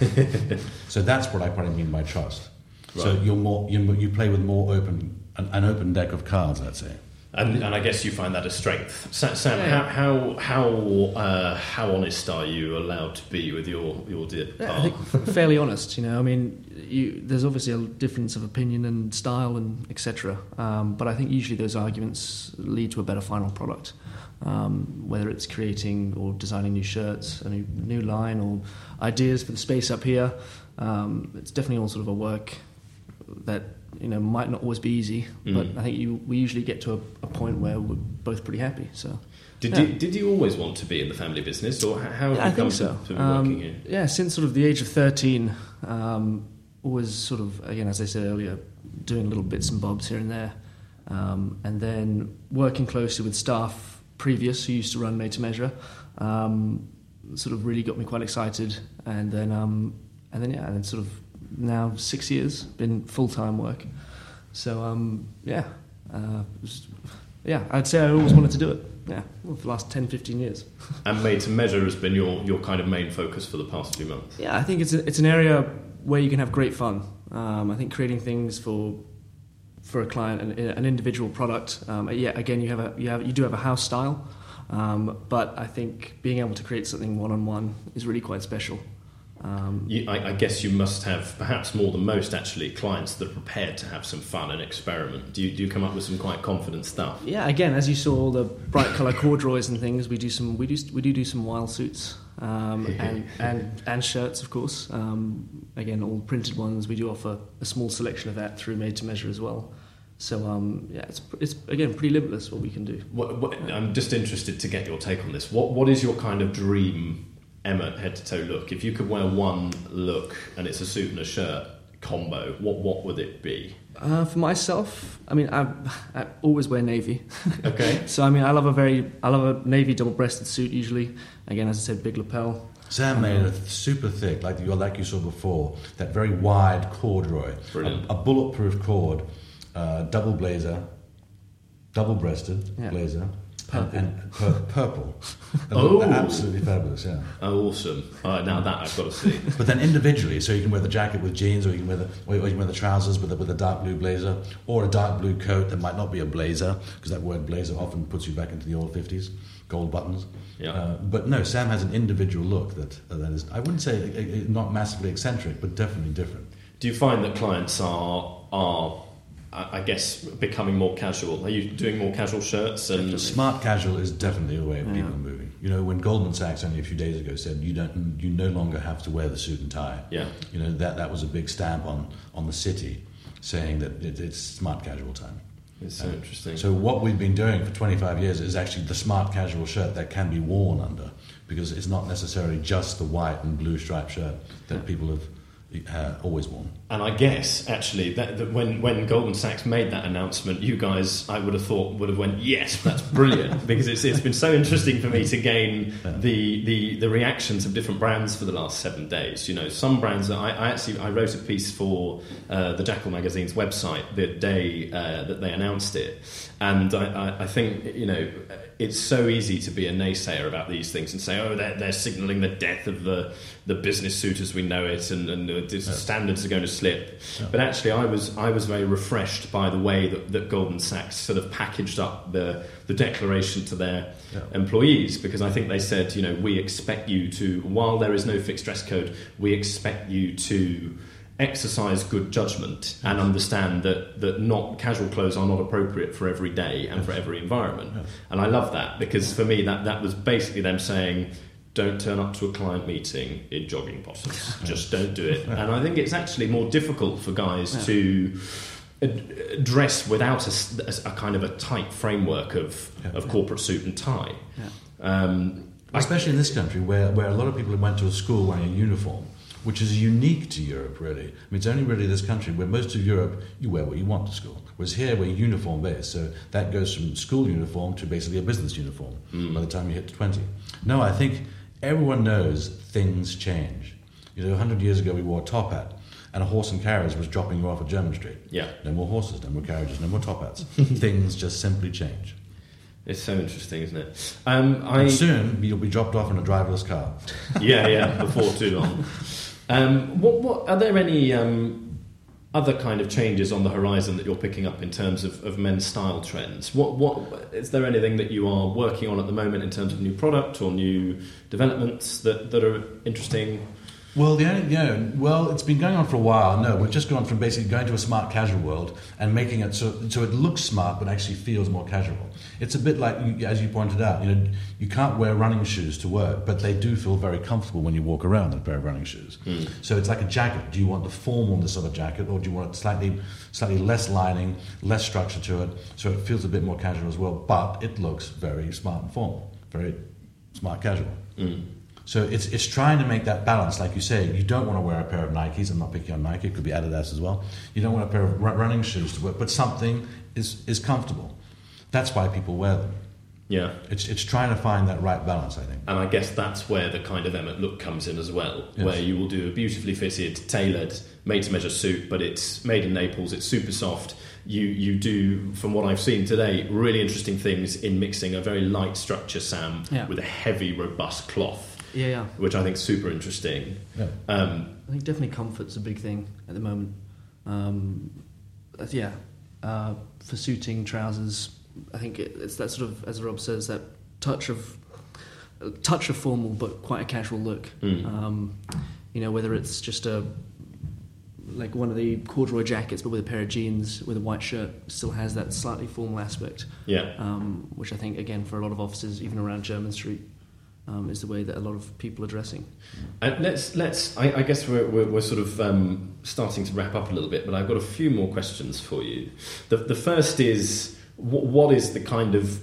so that's what I probably mean by trust. So you're more you you play with more open an, an open deck of cards, let's say. And, and I guess you find that a strength. Sam, Yeah. how how how, uh, how honest are you allowed to be with your your dear Yeah, I think fairly honest. You know, I mean, you, there's obviously a difference of opinion and style and etc. Um, but I think usually those arguments lead to a better final product. Um, whether it's creating or designing new shirts, a new, new line, or ideas for the space up here, um, it's definitely all sort of a work that you know might not always be easy. But Mm. I think you, we usually get to a, a point where we're both pretty happy. So. Did Yeah. you did you always want to be in the family business, or how Yeah, you I come think so. to, to Um, working here? Yeah, since sort of the age of 13, um, always sort of, again, as I said earlier, doing little bits and bobs here and there. Um, and then working closely with staff previous who used to run Made to Measure um, sort of really got me quite excited. And then, um, and then yeah, and then sort of now six years, been full time work. So um, yeah, uh, was- yeah, I'd say I always wanted to do it. Yeah, well, for the last 10, 15 years. And made to measure has been your, your kind of main focus for the past few months. Yeah, I think it's a, it's an area where you can have great fun. Um, I think creating things for for a client, an, an individual product. Um, yeah, again, you have a you have you do have a house style, um, but I think being able to create something one on one is really quite special. Um, You, I, I guess you must have perhaps more than most actually clients that are prepared to have some fun and experiment. Do you, do you come up with some quite confident stuff? yeah, again, as you saw all the bright color corduroys and things, we do some we do we do do some wild suits um, and, and and shirts, of course. Um, again, all printed ones. We do offer a small selection of that through Made to Measure as well. So um, yeah, it's it's again pretty limitless what we can do. What, what, I'm just interested to get your take on this. What What is your kind of dream Emmett head to toe look? If you could wear one look and it's a suit and a shirt combo, what what would it be? Uh, for myself, I mean, I, I always wear navy. Okay. So I mean, I love a very, I love a navy double-breasted suit usually. Again, as I said, big lapel. Sam made it super thick, like you like you saw before. That very wide corduroy, Brilliant. a, a bulletproof cord, uh, double blazer, double-breasted Yeah. blazer, Purple. and, and pur- purple. They Oh. absolutely fabulous. Yeah. Oh, awesome! All right, now that I've got to see. But then individually, so you can wear the jacket with jeans, or you can wear the, or you can wear the trousers with a, with a dark blue blazer, or a dark blue coat that might not be a blazer, because that word blazer often puts you back into the old fifties, gold buttons. Yeah. Uh, but no, Sam has an individual look that that is, I wouldn't say uh, uh, not massively eccentric, but definitely different. Do you find that clients are are I guess becoming more casual? Are you doing more casual shirts and Smart casual is definitely the way people Yeah. are moving. You know, when Goldman Sachs only a few days ago said you don't, you no longer have to wear the suit and tie. yeah? You know that that was a big stamp on on the city, saying that it, it's smart casual time. It's so um, interesting. So what we've been doing for 25 years is actually the smart casual shirt that can be worn under, because it's not necessarily just the white and blue striped shirt that people have uh, always worn. And I guess actually that, that when when Goldman Sachs made that announcement, you guys I would have thought would have went yes, that's brilliant because it's it's been so interesting for me to gain Yeah. the, the the reactions of different brands for the last seven days. You know, some brands that I, I actually I wrote a piece for uh, the Jackal magazine's website the day uh, that they announced it, and I, I, I think you know it's so easy to be a naysayer about these things and say oh they're, they're signalling the death of the the business suit as we know it and, and the standards are going to slip. But actually, I was I was very refreshed by the way that, that Goldman Sachs sort of packaged up the the declaration to their Yeah. employees because I think they said you know we expect you to while there is no fixed dress code we expect you to exercise good judgment and understand that, that not casual clothes are not appropriate for every day and for every environment Yes. and I love that because for me that, that was basically them saying don't turn up to a client meeting in jogging bottoms just don't do it and I think it's actually more difficult for guys Yeah. to dress without a kind of a tight framework of, Yeah. of corporate suit and tie Yeah. um, I- Especially in this country, where, where a lot of people went to a school wearing a uniform, which is unique to Europe, really. I mean, it's only really this country where most of Europe, you wear what you want to school. Whereas here, we're uniform based, so that goes from school uniform to basically a business uniform by the time you hit 20. No, I think everyone knows things change. You know, 100 years ago, we wore a top hat, and a horse and carriage was dropping you off at Jermyn Street. yeah No more horses, no more carriages, no more top hats. things just simply change. It's so interesting, isn't it? Um, I And soon, you'll be dropped off in a driverless car. yeah, yeah, before too long. Um, what, what are there any um, other kind of changes on the horizon that you're picking up in terms of, of men's style trends? What, what is there anything that you are working on at the moment in terms of new product or new developments that, that are interesting? Well, the only, you know, well, it's been going on for a while. No, we've just gone from basically going to a smart casual world and making it so, so it looks smart but actually feels more casual. It's a bit like, as you pointed out, you know, you can't wear running shoes to work, but they do feel very comfortable when you walk around in a pair of running shoes. Hmm. So it's like a jacket. Do you want the formalness of a jacket, or do you want it slightly, slightly less lining, less structure to it, so it feels a bit more casual as well? But it looks very smart and formal, very smart casual. Hmm. So it's, it's trying to make that balance, like you say. You don't want to wear a pair of Nikes. I'm not picking on Nike. It could be Adidas as well. You don't want a pair of running shoes to wear, but something is, is comfortable. That's why people wear them. Yeah. It's, it's trying to find that right balance, I think. And I guess that's where the kind of Emmett look comes in as well, Yes. where you will do a beautifully fitted, tailored, made to measure suit, but it's made in Naples, it's super soft. You, you do, from what I've seen today, really interesting things in mixing a very light structure, Sam, Yeah. with a heavy, robust cloth, Yeah, yeah. which I think is super interesting. Yeah. Um, I think definitely comfort's a big thing at the moment. Um, yeah, uh, for suiting trousers, I think it, it's that sort of, as Rob says, that touch of a touch of formal but quite a casual look. Mm. Um, you know, whether it's just a like one of the corduroy jackets, but with a pair of jeans with a white shirt, still has that slightly formal aspect. yeah. Um, which I think, again, for a lot of offices, even around Jermyn Street, um, is the way that a lot of people are dressing. And let's let's. I, I guess we're, we're, we're sort of um, starting to wrap up a little bit, but I've got a few more questions for you. The, the first is what, what is the kind of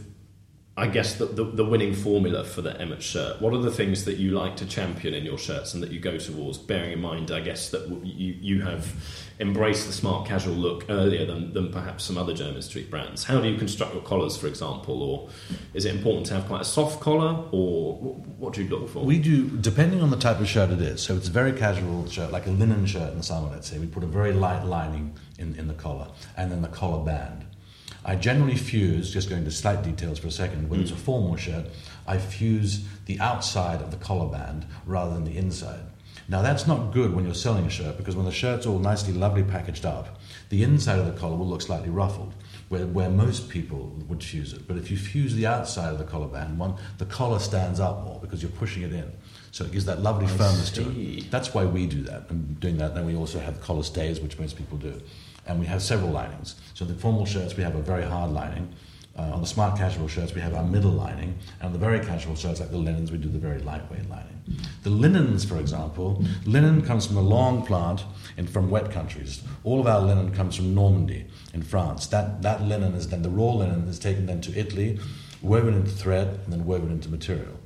I guess the, the, the winning formula for the Emmett shirt. What are the things that you like to champion in your shirts and that you go towards? Bearing in mind, I guess that you you have embraced the smart casual look earlier than, than perhaps some other Jermyn street brands. How do you construct your collars, for example, or is it important to have quite a soft collar, or what do you look for? We do, depending on the type of shirt it is. So it's a very casual shirt, like a linen shirt in the summer, let's say. We put a very light lining in, in the collar and then the collar band. I generally fuse, just going to slight details for a second, when it's a hmm. formal shirt, I fuse the outside of the collar band rather than the inside. Now that's not good when you're selling a shirt because when the shirt's all nicely, lovely packaged up, the inside of the collar will look slightly ruffled, where, where most people would fuse it. But if you fuse the outside of the collar band, one, the collar stands up more because you're pushing it in. So it gives that lovely firmness to it. That's why we do that. And doing that, then we also have collar stays, which most people do. And we have several linings. So the formal shirts, we have a very hard lining. Uh, on the smart casual shirts, we have our middle lining, and on the very casual shirts, like the linens, we do the very lightweight lining. The linens, for example, linen comes from a long plant in, from wet countries. All of our linen comes from Normandy in France. That, that linen is then, the raw linen is taken then to Italy, woven into thread, and then woven into material.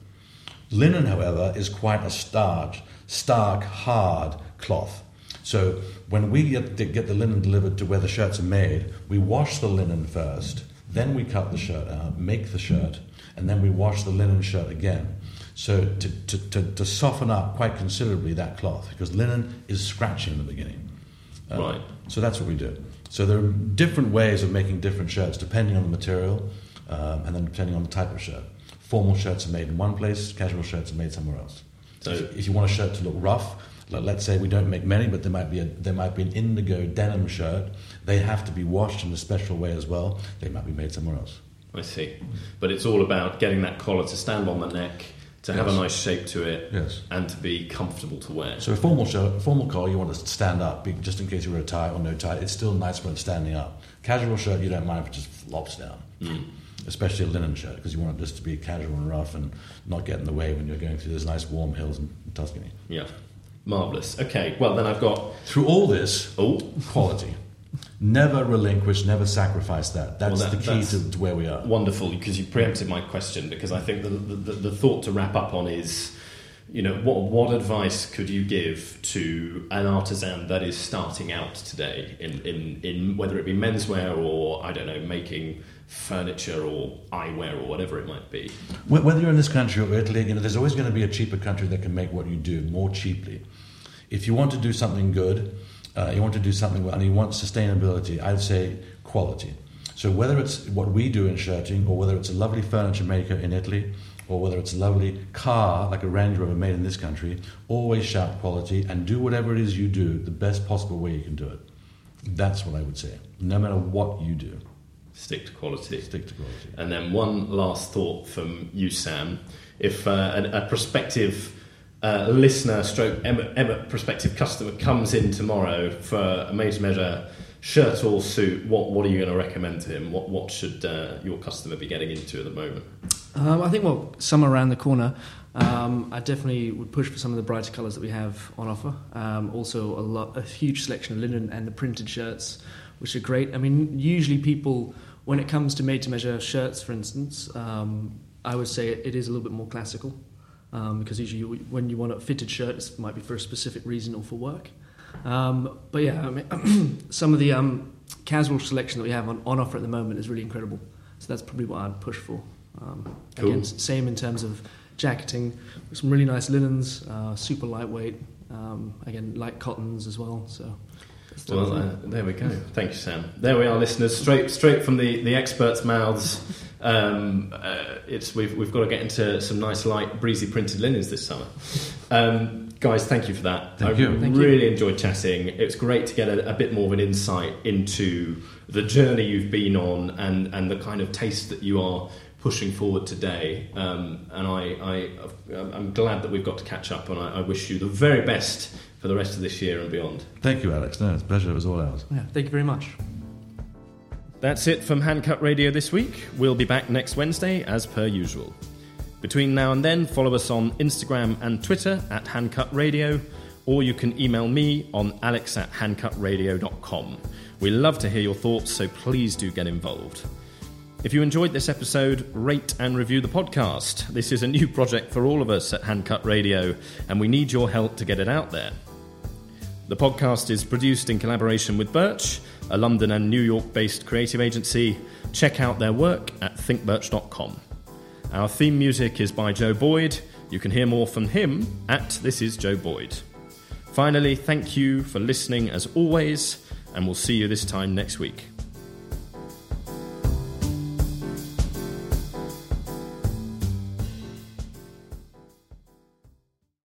Linen, however, is quite a starch, stark, hard cloth. So when we get, get the linen delivered to where the shirts are made, we wash the linen first then we cut the shirt out, make the shirt, and then we wash the linen shirt again. So to, to, to, to soften up quite considerably that cloth, because linen is scratchy in the beginning. Uh, right. So that's what we do. So there are different ways of making different shirts depending on the material um, and then depending on the type of shirt. Formal shirts are made in one place, casual shirts are made somewhere else. So if you want a shirt to look rough, let's say we don't make many, but there might be a, there might be an indigo denim shirt. They have to be washed in a special way as well. They might be made somewhere else. I see, but it's all about getting that collar to stand on the neck, to have yes. a nice shape to it, yes. and to be comfortable to wear. So a formal shirt, a formal collar, you want to stand up, just in case you wear a tie or no tie. It's still nice when it's standing up. Casual shirt, you don't mind if it just flops down. Mm. Especially a linen shirt, because you want it just to be casual and rough and not get in the way when you're going through those nice warm hills in Tuscany. Yeah. Marvellous. Okay, well, then I've got. Through all this, oh. quality. Never relinquish, never sacrifice that. That's well, that, the key that's to, to, where we are. Wonderful, because you preempted my question, because I think the, the, the thought to wrap up on is you know, what, what advice could you give to an artisan that is starting out today in, in, in whether it be menswear or, I don't know, making furniture or eyewear or whatever it might be? Whether you're in this country or Italy, you know, there's always going to be a cheaper country that can make what you do more cheaply. If you want to do something good, uh, you want to do something well, and you want sustainability, I'd say quality. So whether it's what we do in shirting or whether it's a lovely furniture maker in Italy or whether it's a lovely car like a Range Rover made in this country, always shout quality and do whatever it is you do the best possible way you can do it. That's what I would say, no matter what you do. Stick to quality. Stick to quality. And then one last thought from you, Sam. If uh, a, a, prospective uh, listener, stroke Emmett, Emmett prospective customer comes in tomorrow for a to measure shirt or suit, what, what are you going to recommend to him? What, what should uh, your customer be getting into at the moment? Um, I think, well, summer around the corner. Um, I definitely would push for some of the brighter colours that we have on offer. Um, also, a, lot, a huge selection of linen and the printed shirts, which are great. I mean, usually people, when it comes to made to measure shirts, for instance, um, I would say it is a little bit more classical. Um, because usually, when you want a fitted shirt, it might be for a specific reason or for work. Um, but yeah, I mean, some of the um, casual selection that we have on, on offer at the moment is really incredible. So that's probably what I'd push for. Um, cool. Again, same in terms of jacketing, some really nice linens, uh, super lightweight. Um, again, light cottons as well. So. Well, uh, there we go. Thank you, Sam. There we are, listeners. Straight, straight from the, the experts' mouths. Um, uh, it's we've we've got to get into some nice light breezy printed linens this summer. Um, guys, thank you for that. Thank I you. really enjoyed chatting. It's great to get a, a, bit more of an insight into the journey you've been on and, and the kind of taste that you are pushing forward today. Um, and I, I, I'm glad that we've got to catch up, and I, I, wish you the very best for the rest of this year and beyond. Thank you, Alex. No, it's a pleasure. It was all ours. Yeah, thank you very much. That's it from Handcut Radio this week. We'll be back next Wednesday as per usual. Between now and then, follow us on Instagram and Twitter at Handcut Radio, or you can email me on alex at handcutradio.com. We love to hear your thoughts, so please do get involved. If you enjoyed this episode, rate and review the podcast. This is a new project for all of us at Handcut Radio, and we need your help to get it out there. The podcast is produced in collaboration with Birch, a London and New York based creative agency. Check out their work at thinkbirch.com. Our theme music is by Joe Boyd. You can hear more from him at This Is Joe Boyd. Finally, thank you for listening as always, and we'll see you this time next week.